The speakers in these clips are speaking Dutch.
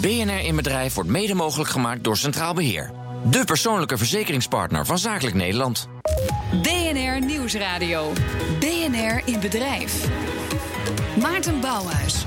BNR in Bedrijf wordt mede mogelijk gemaakt door Centraal Beheer. De persoonlijke verzekeringspartner van Zakelijk Nederland. BNR Nieuwsradio. BNR in Bedrijf. Maarten Bouwhuis.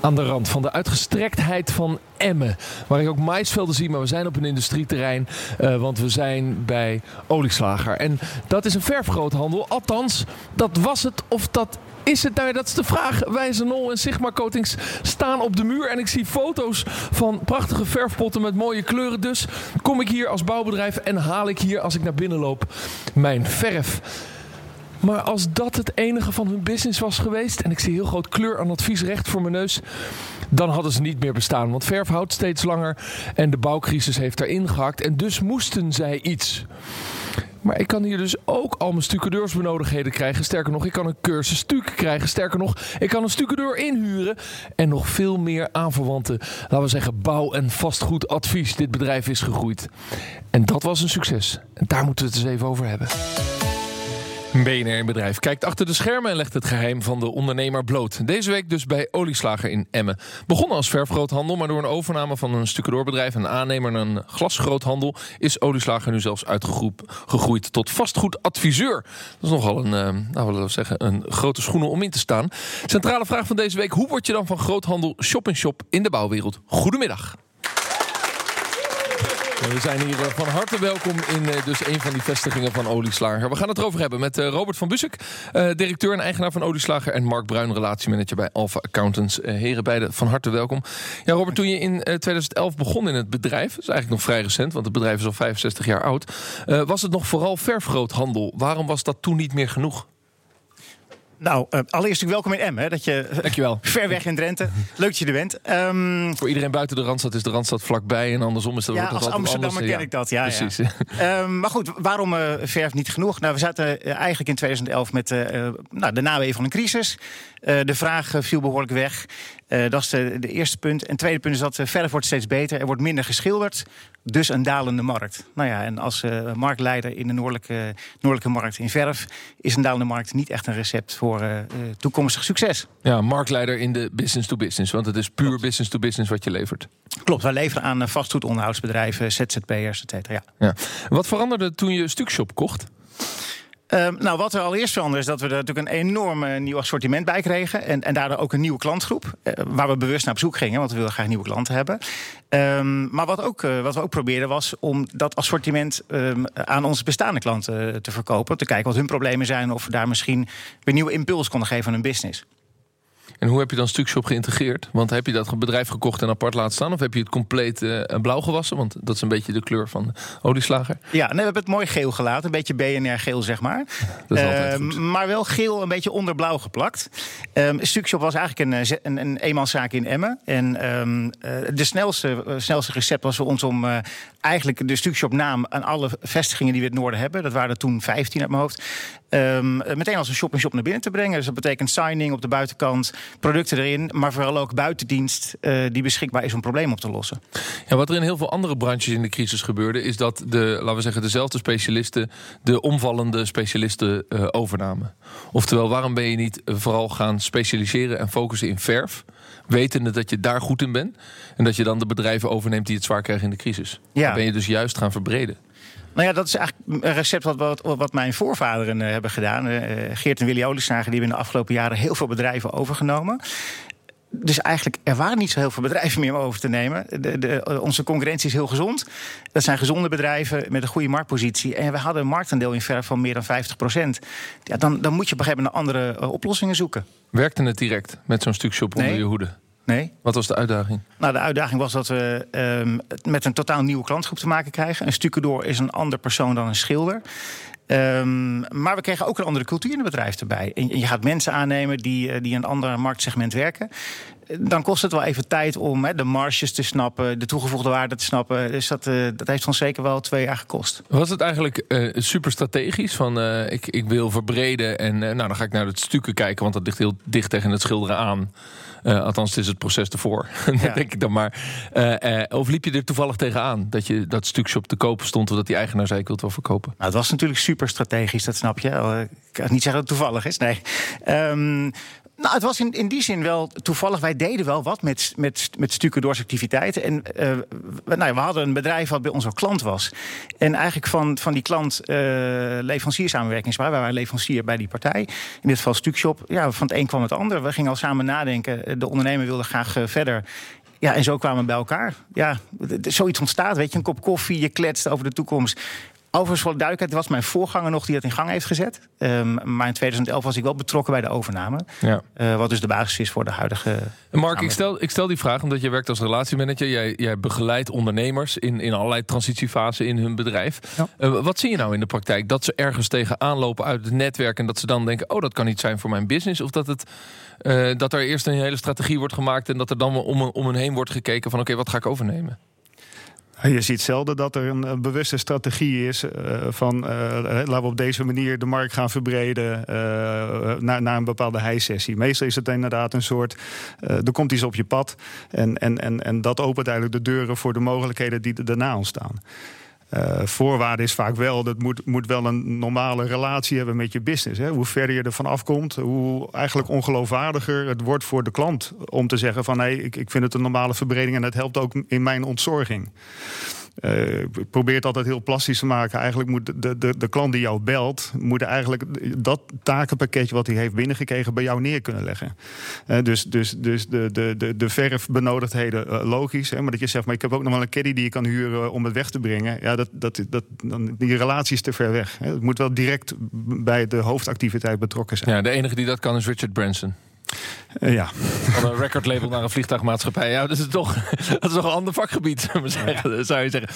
Aan de rand van de uitgestrektheid van Emmen. Waar ik ook maisvelden zie, maar we zijn op een industrieterrein. Uh, want we zijn bij Olieslager. En dat is een verfgroothandel. Althans, dat was het of dat is het nou, dat is de vraag. Wijzenol en Sigma Coatings staan op de muur. En ik zie foto's van prachtige verfpotten met mooie kleuren. Dus kom ik hier als bouwbedrijf en haal ik hier, als ik naar binnen loop, mijn verf. Maar als dat het enige van hun business was geweest... en ik zie heel groot kleur aan advies recht voor mijn neus... dan hadden ze niet meer bestaan. Want verf houdt steeds langer en de bouwcrisis heeft erin gehakt. En dus moesten zij iets. Maar ik kan hier dus ook al mijn stucadeursbenodigdheden krijgen. Sterker nog, ik kan een cursus krijgen. Sterker nog, ik kan een stucadeur inhuren. En nog veel meer aanverwante, laten we zeggen, bouw- en vastgoedadvies. Dit bedrijf is gegroeid. En dat was een succes. En daar moeten we het eens even over hebben. BNR Bedrijf kijkt achter de schermen en legt het geheim van de ondernemer bloot. Deze week dus bij Olieslager in Emmen. Begonnen als verfgroothandel, maar door een overname van een stucadoorbedrijf en aannemer naar een glasgroothandel is Olieslager nu zelfs uitgegroeid tot vastgoedadviseur. Dat is nogal een, uh, nou, we zeggen, een grote schoenen om in te staan. Centrale vraag van deze week: hoe word je dan van groothandel shop-in-shop in de bouwwereld? Goedemiddag. We zijn hier eh, van harte welkom in eh, dus een van die vestigingen van Olieslager. We gaan het erover hebben met eh, Robert van Bussek, directeur en eigenaar van Olieslager... en Mark Bruin, relatiemanager bij Alpha Accountants. heren beiden van harte welkom. Ja, Robert, toen je in 2011 begon in het bedrijf... dat is eigenlijk nog vrij recent, want het bedrijf is al 65 jaar oud... was het nog vooral verfgroothandel. Waarom was dat toen niet meer genoeg? Nou, uh, allereerst welkom in M. Hè, dat je Dankjewel. ver weg in Drenthe. Leuk dat je er bent. Um, Voor iedereen buiten de Randstad is de Randstad vlakbij. En andersom is dat ja, als Amsterdammer ken ik dat. Ja, Precies. Ja. um, maar goed, waarom uh, verf niet genoeg? Nou, we zaten eigenlijk in 2011 met nou, de naweeën van een crisis. De vraag viel behoorlijk weg. dat is de, de, eerste punt. En het tweede punt is dat verf wordt steeds beter. Er wordt minder geschilderd. Dus een dalende markt. Nou ja, en als marktleider in de noordelijke, noordelijke markt in verf... is een dalende markt niet echt een recept voor toekomstig succes. Ja, marktleider in de business-to-business. Want het is puur business-to-business wat je levert. Klopt, wij leveren aan vastgoedonderhoudsbedrijven, ZZP'ers, et cetera. Ja. Ja. Wat veranderde toen je Stukshop kocht? Um, nou, wat er allereerst veranderde is dat we er natuurlijk een enorm uh, nieuw assortiment bij kregen. En, en daardoor ook een nieuwe klantgroep. Uh, waar we bewust naar op zoek gingen, want we wilden graag nieuwe klanten hebben. Um, maar wat, ook, uh, wat we ook probeerden was om dat assortiment um, aan onze bestaande klanten te verkopen. Te kijken wat hun problemen zijn. Of we daar misschien weer nieuwe impuls konden geven aan hun business. En hoe heb je dan Stukshop geïntegreerd? Want heb je dat bedrijf gekocht en apart laten staan? Of heb je het compleet uh, blauw gewassen? Want dat is een beetje de kleur van olieslager. Ja, nee, we hebben het mooi geel gelaten. Een beetje BNR geel, zeg maar. Dat is uh, goed. Maar wel geel een beetje onder blauw geplakt. Um, Stukshop was eigenlijk een, een, een eenmanszaak in Emmen. En um, uh, de snelste, snelste recept was voor ons om eigenlijk de Stukshop naam... aan alle vestigingen die we in het noorden hebben... dat waren er toen 15 uit mijn hoofd... Um, meteen als een shop-in-shop naar binnen te brengen. Dus dat betekent signing op de buitenkant, producten erin, maar vooral ook buitendienst uh, die beschikbaar is om problemen op te lossen. Ja, wat er in heel veel andere branches in de crisis gebeurde, is dat de, laten we zeggen, dezelfde specialisten de omvallende specialisten uh, overnamen. Oftewel, waarom ben je niet vooral gaan specialiseren en focussen in verf? Wetende dat je daar goed in bent. En dat je dan de bedrijven overneemt die het zwaar krijgen in de crisis. Ja. Dan ben je dus juist gaan verbreden. Nou ja, dat is eigenlijk een recept wat, wat, wat mijn voorvaderen uh, hebben gedaan. Uh, Geert en Willy Olieslager die hebben in de afgelopen jaren heel veel bedrijven overgenomen. Dus eigenlijk, er waren niet zo heel veel bedrijven meer om over te nemen. De, de, onze concurrentie is heel gezond. Dat zijn gezonde bedrijven met een goede marktpositie. En we hadden een marktaandeel in verf van meer dan 50 procent. Ja, dan, dan moet je op een gegeven moment andere uh, oplossingen zoeken. Werkte het direct met zo'n stuk shop onder je hoede? Nee. Wat was de uitdaging? Nou, de uitdaging was dat we um, met een totaal nieuwe klantgroep te maken krijgen. Een stucadoor is een ander persoon dan een schilder. Um, maar we kregen ook een andere cultuur in het bedrijf erbij. En je gaat mensen aannemen die, die een ander marktsegment werken. Dan kost het wel even tijd om he, de marges te snappen, de toegevoegde waarde te snappen. Dus dat, uh, dat heeft ons zeker wel twee jaar gekost. Was het eigenlijk uh, super strategisch? Van uh, ik, ik wil verbreden en nou, dan ga ik naar het stukken kijken, want dat ligt heel dicht tegen het schilderen aan. Althans, het is het proces ervoor. Ja. denk ik dan maar. Of liep je er toevallig tegenaan dat je dat stukshop te kopen stond, of dat die eigenaar zei: Ik wil het wel verkopen? Nou, het was natuurlijk super strategisch, dat snap je. Ik kan niet zeggen dat het toevallig is. Nee. Um, Nou, het was in, in die zin wel toevallig. Wij deden wel wat met, met, met stucadoorsactiviteiten. En uh, we, nou, we hadden een bedrijf wat bij ons klant was. En eigenlijk van, van die klant uh, leveranciersamenwerking. Wij waren leverancier bij die partij. In dit geval Stukshop. Ja, van het een kwam het ander. We gingen al samen nadenken. De ondernemer wilde graag verder. Ja, en zo kwamen we bij elkaar. Ja, zoiets ontstaat, weet je, een kop koffie, je kletst over de toekomst. Overigens, voor de duidelijkheid, het was mijn voorganger nog die dat in gang heeft gezet. Um, maar in 2011 was ik wel betrokken bij de overname. Ja. Uh, wat dus de basis is voor de huidige. Mark, ik stel, ik stel die vraag omdat je werkt als relatiemanager. Jij, jij begeleidt ondernemers in, in allerlei transitiefasen in hun bedrijf. Ja. Uh, wat zie je nou in de praktijk? Dat ze ergens tegenaan lopen uit het netwerk en dat ze dan denken: oh, dat kan niet zijn voor mijn business. Of dat, het, uh, dat er eerst een hele strategie wordt gemaakt en dat er dan om, om hen heen wordt gekeken van: oké, wat ga ik overnemen? Je ziet zelden dat er een, bewuste strategie is uh, van uh, laten we op deze manier de markt gaan verbreden uh, naar, naar een bepaalde hijsessie. Meestal is het inderdaad een soort, er komt iets op je pad en, en, en, en dat opent eigenlijk de deuren voor de mogelijkheden die er daarna ontstaan. Uh, voorwaarde is vaak wel, dat moet, moet wel een normale relatie hebben met je business. Hè. Hoe verder je ervan afkomt, hoe eigenlijk ongeloofwaardiger het wordt voor de klant om te zeggen van hé, ik, ik vind het een normale verbreding en dat helpt ook in mijn ontzorging. Uh, probeer het altijd heel plastisch te maken. Eigenlijk moet de, de, de klant die jou belt, moet eigenlijk dat takenpakketje wat hij heeft binnengekregen bij jou neer kunnen leggen. Uh, dus dus, dus de, de, de, de verfbenodigdheden, uh, logisch. Hè, maar dat je zegt, maar ik heb ook nog wel een caddy die je kan huren om het weg te brengen. Ja, dat, dat, dat, dan, die relatie is te ver weg. Hè. Het moet wel direct bij de hoofdactiviteit betrokken zijn. Ja, de enige die dat kan is Richard Branson. Uh, ja. Van een recordlabel naar een vliegtuigmaatschappij. Ja, dat is toch, dat is toch een ander vakgebied, zou je zeggen.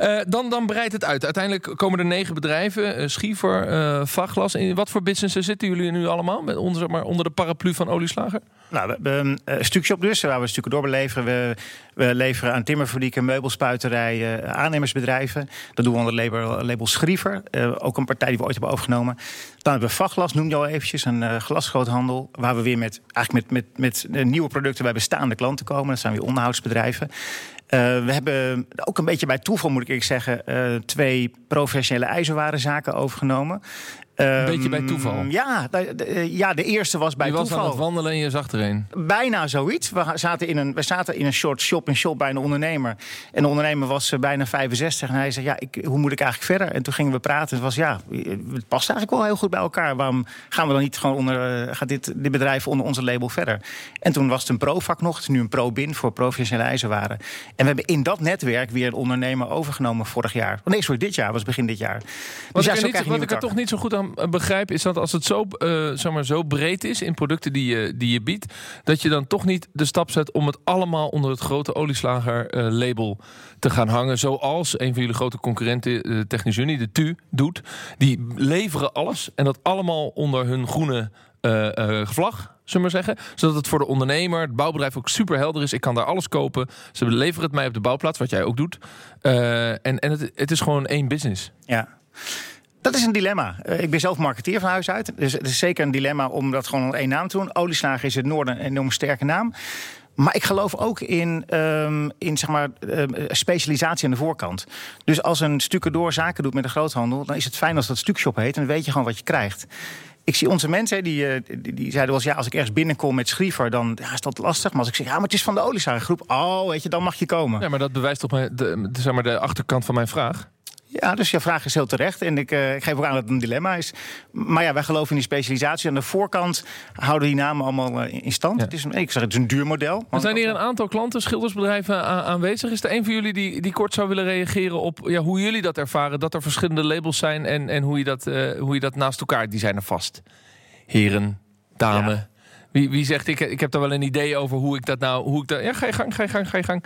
Uh, dan, dan breidt het uit. Uiteindelijk komen er negen bedrijven. Uh, Schiever, Vaglas. In wat voor businessen zitten jullie nu allemaal? Met onder, maar, onder de paraplu van Olieslager? Nou, we hebben een stukje op dus, waar we stukken doorbeleveren. We, we leveren aan timmerfabrieken, meubelspuiterijen, aannemersbedrijven. Dat doen we onder label, label Schriever. ook een partij die we ooit hebben overgenomen. Dan hebben we Vaglas, noem je al eventjes. Een glasgroothandel, waar we weer met eigenlijk met, met, met nieuwe producten bij bestaande klanten komen. Dat zijn weer onderhoudsbedrijven. Uh, we hebben ook een beetje bij toeval, moet ik zeggen, uh, twee professionele ijzerwarenzaken overgenomen. Een beetje bij toeval. Ehm, ja, de, ja, de eerste was bij toeval. Je was aan het wandelen en je zag er een. Bijna zoiets. We zaten in een, we zaten in een short shop in shop bij een ondernemer. En de ondernemer was eh, bijna 65. En hij zei, ja, ik, hoe moet ik eigenlijk verder? En toen gingen we praten. Het was, ja, het past eigenlijk wel heel goed bij elkaar. Waarom gaan we dan niet gewoon onder, uh, gaat dit, dit bedrijf onder onze label verder? En toen was het een pro-vak nog. Het is nu een pro-bin voor professionele ijzerwaren. En we hebben in dat netwerk weer een ondernemer overgenomen vorig jaar. Oh, nee, sorry, dit jaar was begin dit jaar. Dus ja, ik, niet, wat ik er toch niet zo goed aan eh, begrijp, is dat als het zo, uh, zeg maar, zo breed is in producten die je, die je biedt, dat je dan toch niet de stap zet om het allemaal onder het grote olieslager uh, label te gaan hangen. Zoals een van jullie grote concurrenten, de Technische Unie, de TU, doet. Die leveren alles en dat allemaal onder hun groene vlag zullen we zeggen. Zodat het voor de ondernemer, het bouwbedrijf ook super helder is. Ik kan daar alles kopen. Ze leveren het mij op de bouwplaats, wat jij ook doet. En en het, het is gewoon één business. Ja. Dat is een dilemma. Uh, ik ben zelf marketeer van huis uit. Dus het is zeker een dilemma om dat gewoon onder één naam te doen. Olieslager is het Noorden een enorm sterke naam. Maar ik geloof ook in, um, in zeg maar, uh, specialisatie aan de voorkant. Dus als een door zaken doet met een groothandel... dan is het fijn als dat stukshop heet. En dan weet je gewoon wat je krijgt ik zie onze mensen, die, die, die zeiden wel eens... ja, als ik ergens binnenkom met Schriever, dan ja, is dat lastig. Maar als ik zeg, ja, maar het is van de groep. Oh, weet je, dan mag je komen. Ja, maar dat bewijst toch de, de, zeg maar de achterkant van mijn vraag. Ja, dus je vraag is heel terecht. En ik, uh, ik geef ook aan dat het een dilemma is. Maar ja, wij geloven in die specialisatie. Aan de voorkant houden die namen allemaal uh, in stand. Het is een, ik zeg, het is een duur model. Er zijn hier een aantal klanten, schildersbedrijven aanwezig. Is er een van jullie die, die kort zou willen reageren op ja, hoe jullie dat ervaren? Dat er verschillende labels zijn en, en hoe, je dat, uh, hoe je dat naast elkaar... Die zijn er vast. Heren, dame... Ja. Wie, wie zegt, ik, ik heb daar wel een idee over hoe ik dat nou... Hoe ik dat, ja, ga je gang, ga je gang, ga je gang.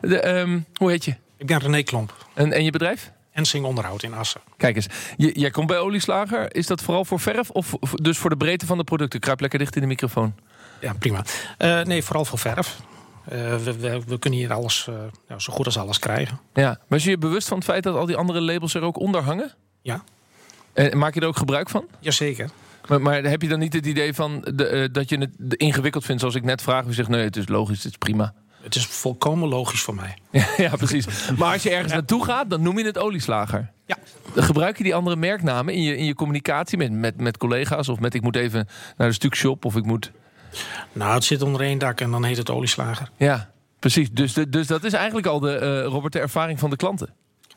De, um, hoe heet je? Ik ben René Klomp. En, en je bedrijf? Ensing Onderhoud in Assen. Kijk eens, jij komt bij Olieslager. Is dat vooral voor verf of dus voor de breedte van de producten? Kruip lekker dicht in de microfoon. Ja, prima. Uh, nee, vooral voor verf. Uh, we, we, we, kunnen hier alles, uh, nou, zo goed als alles krijgen. Ja, maar je je bewust van het feit dat al die andere labels er ook onder hangen? Ja. En maak je er ook gebruik van? Jazeker. Maar, maar heb je dan niet het idee van de, dat je het ingewikkeld vindt, zoals ik net vraag? U zegt nee, het is logisch, het is prima. Het is volkomen logisch voor mij. ja, precies. Maar als je ergens naartoe gaat, dan noem je het olieslager. Ja. Gebruik je die andere merknamen in je, in je communicatie met, met, met collega's? Of met ik moet even naar de stukshop of ik moet... Nou, het zit onder één dak en dan heet het olieslager. Ja, precies. Dus, dus dat is eigenlijk al de, uh, Robert, de ervaring van de klanten.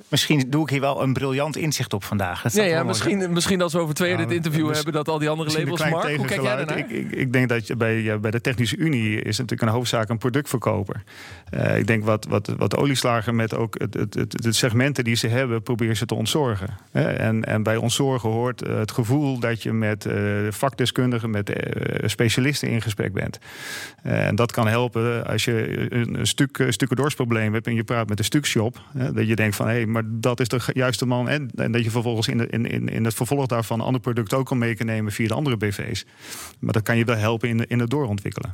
Misschien doe ik hier wel een briljant inzicht op vandaag. Dat ja misschien, misschien als we over twee jaar dit nou, interview hebben... dat al die andere labels... Mark, hoe kijk jij daarnaar? Ik, ik, ik, denk dat je bij, bij de Technische Unie... is natuurlijk een hoofdzaak een productverkoper. Uh, ik denk wat, wat, wat de olieslager met ook het, het, het, het segmenten die ze hebben... proberen ze te ontzorgen. En, en bij ontzorgen hoort eh, het gevoel dat je met uh, vakdeskundigen... met specialisten in gesprek bent. en dat kan helpen als je een, een stuk, stukken doorsprobleem hebt... en je praat met een stukshop. dat je denkt van... Hey, maar dat is de juiste man. En, en dat je vervolgens in, de, in, in, in het vervolg daarvan een ander product ook kan mee nemen via de andere BV's. Maar dat kan je wel helpen in, in het doorontwikkelen.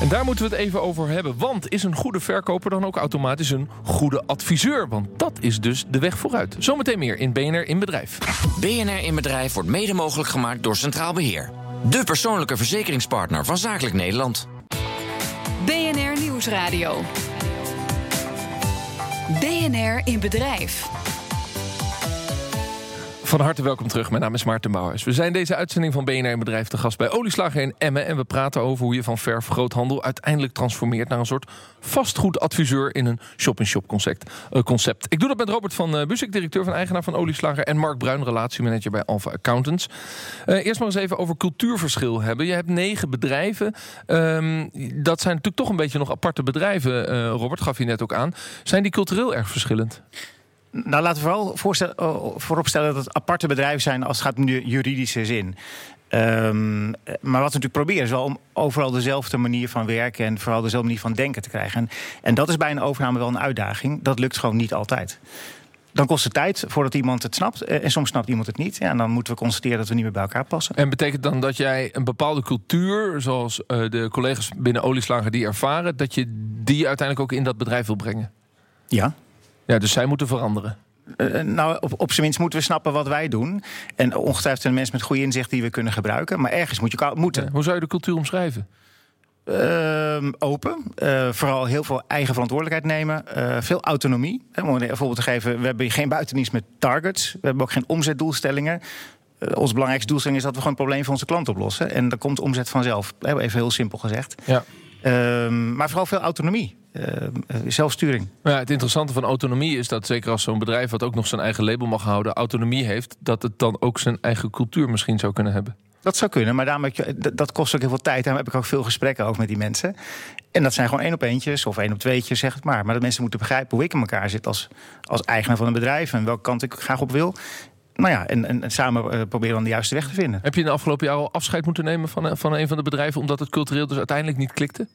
En daar moeten we het even over hebben. Want is een goede verkoper dan ook automatisch een goede adviseur? Want dat is dus de weg vooruit. Zometeen meer in BNR in Bedrijf. BNR in Bedrijf wordt mede mogelijk gemaakt door Centraal Beheer. De persoonlijke verzekeringspartner van Zakelijk Nederland. BNR Nieuwsradio. BNR in bedrijf. Van harte welkom terug. Mijn naam is Maarten Bouwers. We zijn deze uitzending van BNR Bedrijf te gast bij Olieslager in Emmen. En we praten over hoe je van verf groothandel uiteindelijk transformeert naar een soort vastgoedadviseur in een shop-in-shop concept, concept. Ik doe dat met Robert van uh, directeur van eigenaar van Olieslager. En Mark Bruin, relatiemanager bij Alpha Accountants. Uh, eerst maar eens even over cultuurverschil hebben. Je hebt negen bedrijven. Um, dat zijn natuurlijk toch een beetje nog aparte bedrijven. Robert gaf je net ook aan. Zijn die cultureel erg verschillend? Nou, laten we vooral oh, vooropstellen dat het aparte bedrijven zijn als het gaat om de juridische zin. Um, maar wat we natuurlijk proberen is wel om overal dezelfde manier van werken en vooral dezelfde manier van denken te krijgen. En, en dat is bij een overname wel een uitdaging. Dat lukt gewoon niet altijd. Dan kost het tijd voordat iemand het snapt. Eh, en soms snapt iemand het niet. Ja, en dan moeten we constateren dat we niet meer bij elkaar passen. En betekent dan dat jij een bepaalde cultuur, zoals uh, de collega's binnen Olieslager die ervaren, dat je die uiteindelijk ook in dat bedrijf wil brengen? Ja. Ja, dus zij moeten veranderen. Uh, nou, op, op zijn minst moeten we snappen wat wij doen. En ongetwijfeld zijn mensen met goede inzicht die we kunnen gebruiken. Maar ergens moet je moeten. hoe zou je de cultuur omschrijven? Uh, open. Uh, vooral heel veel eigen verantwoordelijkheid nemen. Uh, veel autonomie. Om een voorbeeld te geven, we hebben geen buitendienst met targets. We hebben ook geen omzetdoelstellingen. onze belangrijkste doelstelling is dat we gewoon het probleem van onze klant oplossen. En dan komt omzet vanzelf. Even heel simpel gezegd. Ja. Ehm, maar vooral veel autonomie. Uh, zelfsturing. Ja, het interessante van autonomie is dat zeker als zo'n bedrijf wat ook nog zijn eigen label mag houden, autonomie heeft, dat het dan ook zijn eigen cultuur misschien zou kunnen hebben. Dat zou kunnen, maar daarom je, dat kost ook heel veel tijd. Daarom heb ik ook veel gesprekken ook met die mensen. En dat zijn gewoon één op eentjes of één op tweetjes, zeg het maar. Maar dat mensen moeten begrijpen hoe ik in elkaar zit als, als eigenaar van een bedrijf en welke kant ik graag op wil. Nou ja, en, en, samen uh, proberen dan de juiste weg te vinden. Heb je in de afgelopen jaar al afscheid moeten nemen van, van een van de bedrijven omdat het cultureel dus uiteindelijk niet klikte?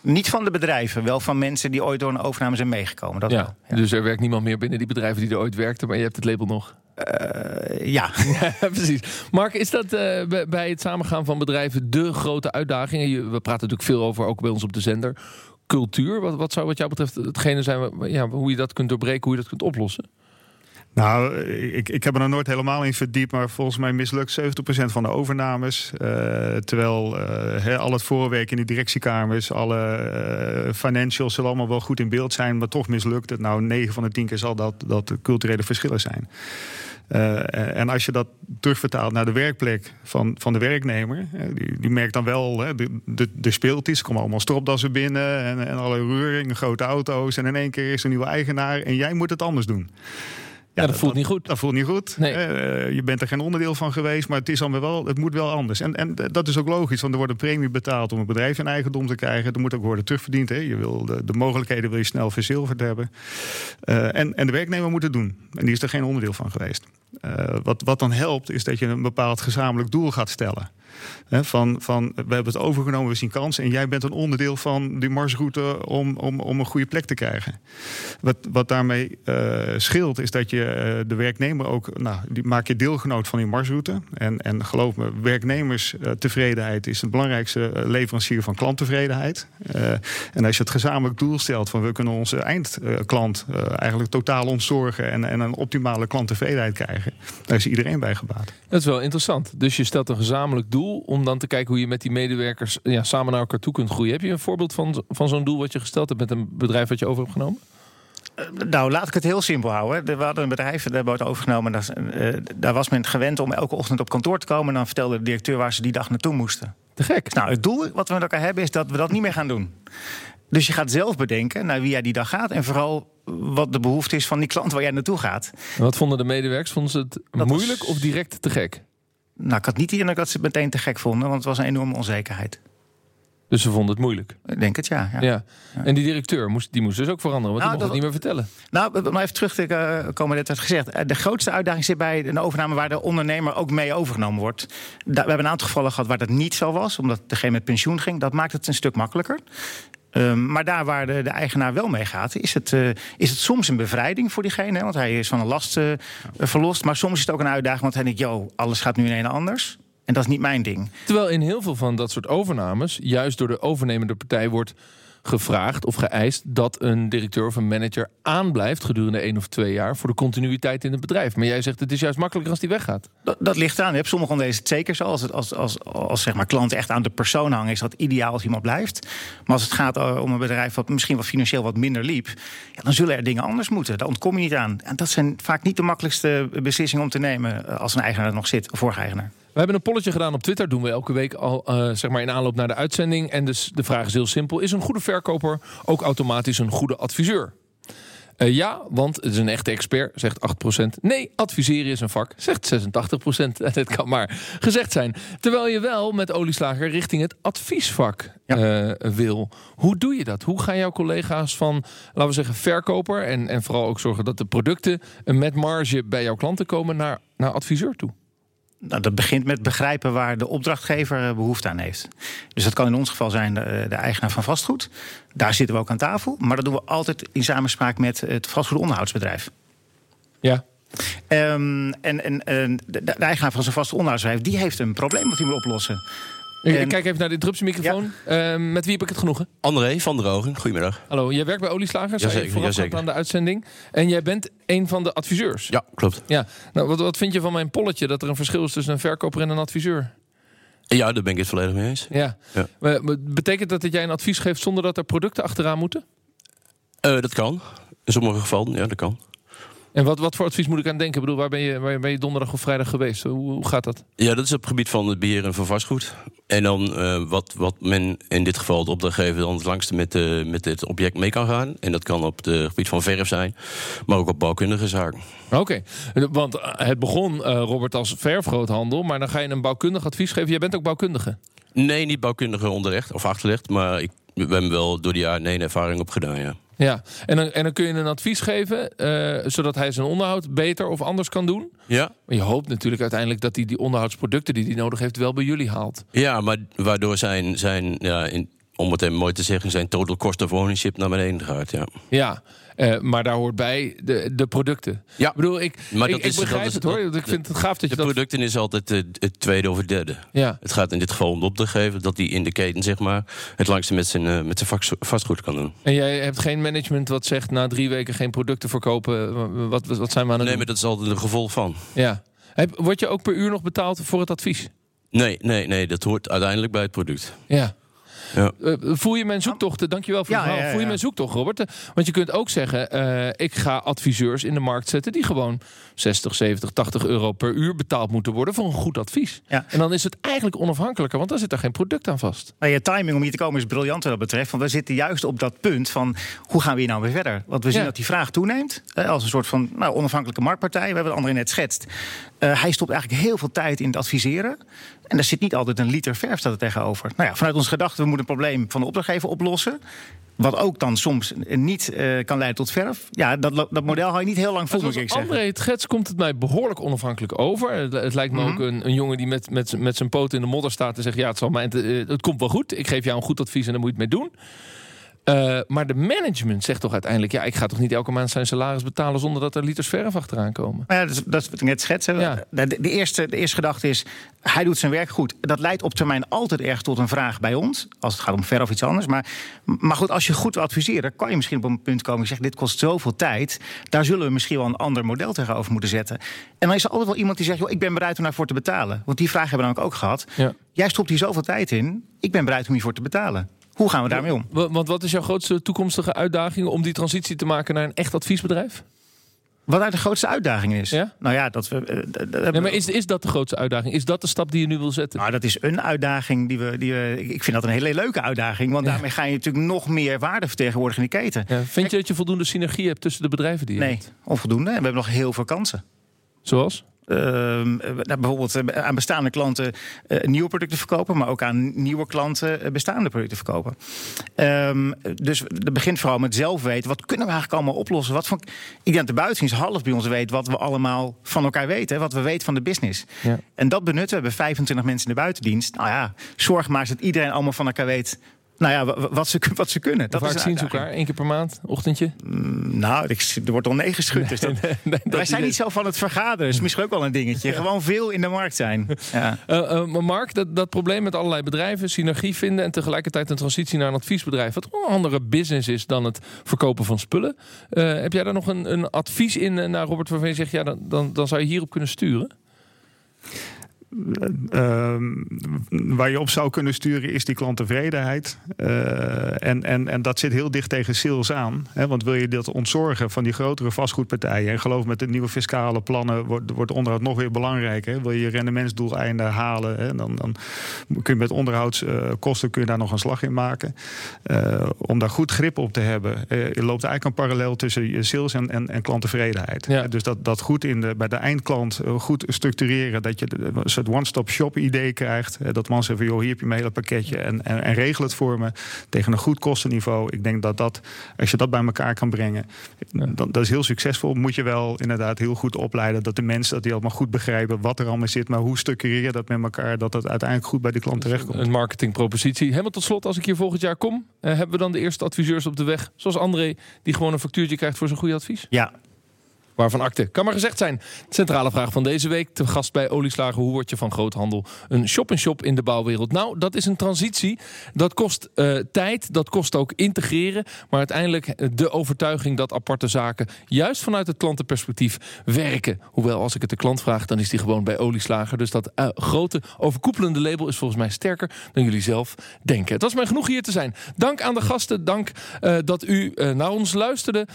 Niet van de bedrijven, wel van mensen die ooit door een overname zijn meegekomen. Dat ja, wel, Dus er werkt niemand meer binnen die bedrijven die er ooit werkten, maar je hebt het label nog. Uh, ja. ja. precies. Mark, is dat uh, bij het samengaan van bedrijven de grote uitdaging? We praten natuurlijk veel over, ook bij ons op de zender, cultuur. Wat, wat zou wat jou betreft hetgene zijn ja, hoe je dat kunt doorbreken, hoe je dat kunt oplossen? Nou, ik, ik heb er nog nooit helemaal in verdiept, maar volgens mij mislukt 70% van de overnames. Uh, terwijl uh, al het voorwerk in de directiekamers, alle uh, financials zullen allemaal wel goed in beeld zijn, maar toch mislukt het. Nou, 9 van de 10 keer zal dat, dat culturele verschillen zijn. en als je dat terugvertaalt naar de werkplek van, van de werknemer, die, die merkt dan wel hè, de, de, speeltjes, komen allemaal stropdassen binnen en, en alle reuring, grote auto's. En in één keer is er een nieuwe eigenaar en jij moet het anders doen. Ja, dat, voelt niet goed. Dat voelt niet goed. Nee. Uh, je bent er geen onderdeel van geweest, maar het, is dan wel, het moet wel anders. En, en dat is ook logisch, want er wordt een premie betaald om een bedrijf in eigendom te krijgen. Er moet ook worden terugverdiend. Hè. Je wil de, de mogelijkheden wil je snel verzilverd hebben. Uh, en, en de werknemer moet het doen. En die is er geen onderdeel van geweest. Uh, wat, wat dan helpt, is dat je een bepaald gezamenlijk doel gaat stellen van, van we hebben het overgenomen, we zien kansen. En jij bent een onderdeel van die marsroute om, om, om een goede plek te krijgen. Wat, wat daarmee uh, scheelt, is dat je uh, de werknemer ook, nou, die maak je deelgenoot van die marsroute. En, en geloof me, werknemerstevredenheid is het belangrijkste leverancier van klanttevredenheid. En als je het gezamenlijk doel stelt van we kunnen onze eindklant eigenlijk totaal ontzorgen en, en een optimale klanttevredenheid krijgen, daar is iedereen bij gebaat. Dat is wel interessant. Dus je stelt een gezamenlijk doel om dan te kijken hoe je met die medewerkers ja, samen naar elkaar toe kunt groeien. Heb je een voorbeeld van, van zo'n doel wat je gesteld hebt met een bedrijf wat je over hebt genomen? Eh, nou, laat ik het heel simpel houden. We hadden een bedrijf, daar hebben we het overgenomen. Daar, uh, daar was men gewend om elke ochtend op kantoor te komen. En dan vertelde de directeur waar ze die dag naartoe moesten. Te gek. Nou, het doel wat we met elkaar hebben is dat we dat niet meer gaan doen. Dus je gaat zelf bedenken naar wie jij die dag gaat. En vooral wat de behoefte is van die klant waar jij naartoe gaat. En wat vonden de medewerkers? Vonden ze het Dat moeilijk was- of direct te gek? Nou, ik had niet de indruk dat ze het meteen te gek vonden, want het was een enorme onzekerheid. Dus ze vonden het moeilijk. Ik denk het, ja. ja. Ja. En die directeur, moest, die moest dus ook veranderen. Want Nou, die mocht het niet meer vertellen. Nou, om even terug te eh, komen, dit werd gezegd. Eh, De grootste uitdaging zit bij een overname waar de ondernemer ook mee overgenomen wordt. We hebben een aantal gevallen gehad waar dat niet zo was, omdat degene met pensioen ging. Dat maakt het een stuk makkelijker. Ehm, maar daar waar de, de eigenaar wel mee gaat, is het, eh, is het soms een bevrijding voor diegene. Hè, want hij is van een last eh, verlost. Maar soms is het ook een uitdaging, want hij denkt: yo, alles gaat nu in een anders. En dat is niet mijn ding. Terwijl in heel veel van dat soort overnames, juist door de overnemende partij wordt gevraagd of geëist dat een directeur of een manager aanblijft gedurende één of twee jaar voor de continuïteit in het bedrijf. Maar jij zegt het is juist makkelijker als die weggaat. Dat, ligt aan. Je hebt sommige ondernemers het zeker zo. Als, het, als, als, als zeg maar, klanten echt aan de persoon hangen, is dat ideaal als iemand blijft. Maar als het gaat eh, om een bedrijf wat misschien wat financieel wat minder liep, ja, dan zullen er dingen anders moeten. Daar ontkom je niet aan. En dat zijn vaak niet de makkelijkste beslissingen om te nemen eh, als een eigenaar er nog zit, of vorige eigenaar. We hebben een polletje gedaan op Twitter. Doen we elke week al, eh, zeg maar in aanloop naar de uitzending. En dus de vraag is heel simpel: is een goede verkoper ook automatisch een goede adviseur? Eh, ja, want het is een echte expert, zegt 8%. Nee, adviseren is een vak, zegt 86%. Het kan maar gezegd zijn. Terwijl je wel met olieslager richting het adviesvak eh, wil. Hoe doe je dat? Hoe gaan jouw collega's van, laten we zeggen, verkoper... en, en vooral ook zorgen dat de producten met marge bij jouw klanten komen... naar, naar adviseur toe? Nou, dat begint met begrijpen waar de opdrachtgever eh, behoefte aan heeft. Dus dat kan in ons geval zijn de, de eigenaar van vastgoed. Daar zitten we ook aan tafel. Maar dat doen we altijd in samenspraak met het vastgoedonderhoudsbedrijf. Ja. Ehm, en en en de, de eigenaar van zijn vaste onderhoudsbedrijf... die heeft een probleem dat hij moet oplossen. Ik kijk even naar de interruptiemicrofoon. Eh, met wie heb ik het genoegen? André van der Ogen, goedemiddag. Hallo, jij werkt bij Olieslagers. zei je Jazeker, voorafgaand aan de uitzending. En jij bent een van de adviseurs. Ja, klopt. Ja. Nou, wat, wat vind je van mijn polletje dat er een verschil is tussen een verkoper en een adviseur? Ja, daar ben ik het volledig mee eens. Ja. Ja. Maar- Betekent dat dat jij een advies geeft zonder dat er producten achteraan moeten? Eh, dat kan. In sommige gevallen, ja, dat kan. En wat, wat voor advies moet ik aan denken? Ik bedoel, waar ben je, waar ben je donderdag of vrijdag geweest? Hoe, hoe gaat dat? Ja, dat is op het gebied van het beheren van vastgoed. En dan eh, wat, wat men in dit geval de opdrachtgever dan het langste met, eh, met dit object mee kan gaan. En dat kan op het gebied van verf zijn, maar ook op bouwkundige zaken. Oké, want eh, het begon, eh, Robert, als verfgroothandel. Maar dan ga je een bouwkundig advies geven. Jij bent ook bouwkundige. Nee, niet bouwkundige onderlegd of achterlegd, maar ik, hebben wel door de jaren heen ervaring op gedaan, ja. Ja, en dan, en dan kun je een advies geven, eh, zodat hij zijn onderhoud beter of anders kan doen. Ja, Maar je hoopt natuurlijk uiteindelijk dat hij die onderhoudsproducten die hij nodig heeft wel bij jullie haalt. ja maar waardoor zijn, zijn ja, in, om het even mooi te zeggen, zijn total cost of ownership naar beneden gaat, ja. Ja, eh, maar daar hoort bij de, de producten. Ja. Ik bedoel, ik, Maar ik, dat ik is- begrijp dat het hoor. dat- Want ik vind het gaaf dat je De dat... producten is altijd eh, het tweede of het derde. Ja, Het gaat in dit geval om de opdrachtgever dat hij in de keten zeg maar, het langste met zijn, eh, met zijn vastgoed kan doen. en jij hebt geen management wat zegt na drie weken geen producten verkopen. Wat, wat, wat zijn we aan het Nee, maar doen? dat is altijd een gevolg van. Ja. Heb, word je ook per uur nog betaald voor het advies? Nee, nee, nee, dat hoort uiteindelijk bij het product. Ja. Ja. Eh, voel je mijn zoektochten? Dankjewel voor Ja, het verhaal. ja, ja, Voel je ja. mijn zoektocht, Robert? Eh, Want je kunt ook zeggen, eh, ik ga adviseurs in de markt zetten... die gewoon 60, 70, 80 euro per uur betaald moeten worden... voor een goed advies. Ja. En dan is het eigenlijk onafhankelijker... want dan zit er geen product aan vast. Nou, je timing om hier te komen is briljant wat dat betreft. Want we zitten juist op dat punt van hoe gaan we hier nou weer verder? Want we zien Ja. dat die vraag toeneemt. als een soort van nou, onafhankelijke marktpartij. We hebben het André net schetst. Eh, hij stopt eigenlijk heel veel tijd in het adviseren. En daar zit niet altijd een liter verf staat er tegenover. Nou ja, vanuit onze gedachte, we moeten een probleem van de opdrachtgever oplossen. Wat ook dan soms niet eh, kan leiden tot verf. Ja, dat, dat model hou je niet heel lang vol, moet ik zeggen. André het schets komt het mij behoorlijk onafhankelijk over. Het, het lijkt me Mhm. ook een, een jongen die met, met, met zijn poten in de modder staat... en zegt, ja, het, zal mijn, eh, het komt wel goed. Ik geef jou een goed advies en daar moet je het mee doen. Eh, maar de management zegt toch uiteindelijk... ja, ik ga toch niet elke maand zijn salaris betalen... zonder dat er liters verf achteraan komen. Maar ja, dat, is, dat is wat ik net schetsen. Ja. De, de, eerste, de eerste gedachte is, hij doet zijn werk goed. Dat leidt op termijn altijd erg tot een vraag bij ons. Als het gaat om ver of iets anders. Maar, maar goed, als je goed wil adviseren... kan je misschien op een punt komen en zeggen... dit kost zoveel tijd. Daar zullen we misschien wel een ander model tegenover moeten zetten. En dan is er altijd wel iemand die zegt... Joh, ik ben bereid om daarvoor te betalen. Want die vraag hebben we namelijk ook gehad. Ja. Jij stopt hier zoveel tijd in. Ik ben bereid om hiervoor te betalen. Hoe gaan we daarmee om? Wa- Want wat is jouw grootste toekomstige uitdaging... om die transitie te maken naar een echt adviesbedrijf? Wat uit de grootste uitdaging is? Ja? Nou ja, dat we. Uh, nee, maar is, is dat de grootste uitdaging? Is dat de stap die je nu wil zetten? Nou, dat is een uitdaging die we. Die we ik vind dat een hele leuke uitdaging. Want daarmee ga je natuurlijk nog meer waarde vertegenwoordigen in die keten. Ja, vind je dat je voldoende synergie hebt tussen de bedrijven die je nee, hebt? onvoldoende. En we hebben nog heel veel kansen. Zoals? Uh, nou, bijvoorbeeld uh, aan bestaande klanten uh, nieuwe producten verkopen, maar ook aan nieuwe klanten bestaande producten verkopen. Um, dus het begint vooral met zelf weten. Wat kunnen we eigenlijk allemaal oplossen? Wat van, ik denk dat de buitendienst half bij ons weet wat we allemaal van elkaar weten. Wat we weten van de business. Ja. En dat benutten we. We hebben 25 mensen in de buitendienst. Nou ja, zorg maar eens dat iedereen allemaal van elkaar weet nou ja, wat ze, wat ze kunnen. Dat vaak zien ze elkaar? Eén keer per maand? Ochtendje? Mm, nou, ik, er wordt al nee geschud. Dus dat, nee, nee, wij zijn niet zo van het vergaderen. is misschien ook wel een dingetje. Ja. Gewoon veel in de markt zijn. Ja. Uh, uh, maar Mark, dat, dat probleem met allerlei bedrijven, synergie vinden... en tegelijkertijd een transitie naar een adviesbedrijf... wat een andere business is dan het verkopen van spullen. Uh, heb jij daar nog een, een advies in naar Robert waarvan je zegt... ja, dan, dan, dan zou je hierop kunnen sturen? Uh, waar je op zou kunnen sturen is die klanttevredenheid. Uh, en, en, en dat zit heel dicht tegen sales aan. Hè? Want wil je dat ontzorgen van die grotere vastgoedpartijen... en geloof met de nieuwe fiscale plannen wordt, wordt onderhoud nog weer belangrijker. Wil je je rendementsdoeleinden halen... Hè? Dan, dan kun je met onderhoudskosten kun je daar nog een slag in maken. Uh, om daar goed grip op te hebben... Je loopt eigenlijk een parallel tussen je sales en, en, en klanttevredenheid. Ja. Dus dat, dat goed in de, bij de eindklant goed structureren... dat je het one-stop shop idee krijgt. Dat man zegt van joh, hier heb je mijn hele pakketje en, en, en, regel het voor me tegen een goed kostenniveau. Ik denk dat dat, als je dat bij elkaar kan brengen, dan, dat is heel succesvol. Moet je wel inderdaad heel goed opleiden dat de mensen dat die allemaal goed begrijpen wat er allemaal zit. Maar hoe structureer je dat met elkaar dat het uiteindelijk goed bij de klant terechtkomt. Een marketingpropositie. Helemaal tot slot, als ik hier volgend jaar kom, uh, hebben we dan de eerste adviseurs op de weg, zoals André, die gewoon een factuurtje krijgt voor zijn goede advies? Ja, Waarvan akte. Kan maar gezegd zijn. Centrale vraag van deze week. Te gast bij Olieslager. Hoe word je van groothandel een shop-in-shop in de bouwwereld? Nou, dat is een transitie. Dat kost uh, tijd. Dat kost ook integreren. Maar uiteindelijk de overtuiging dat aparte zaken... juist vanuit het klantenperspectief werken. Hoewel, als ik het de klant vraag, dan is die gewoon bij Olieslager. Dus dat uh, grote overkoepelende label is volgens mij sterker... dan jullie zelf denken. Het was mij genoeg hier te zijn. Dank aan de gasten. Dank dat u naar ons luisterde.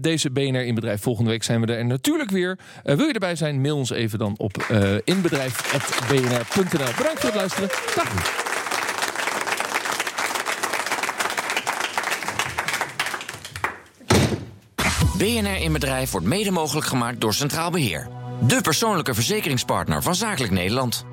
deze BNR in bedrijf volgende week zijn we er natuurlijk weer. Uh, wil je erbij zijn, mail ons even dan op uh, inbedrijf.bnr.nl. Bedankt voor het luisteren. Dag. BNR in Bedrijf wordt mede mogelijk gemaakt door Centraal Beheer. De persoonlijke verzekeringspartner van Zakelijk Nederland.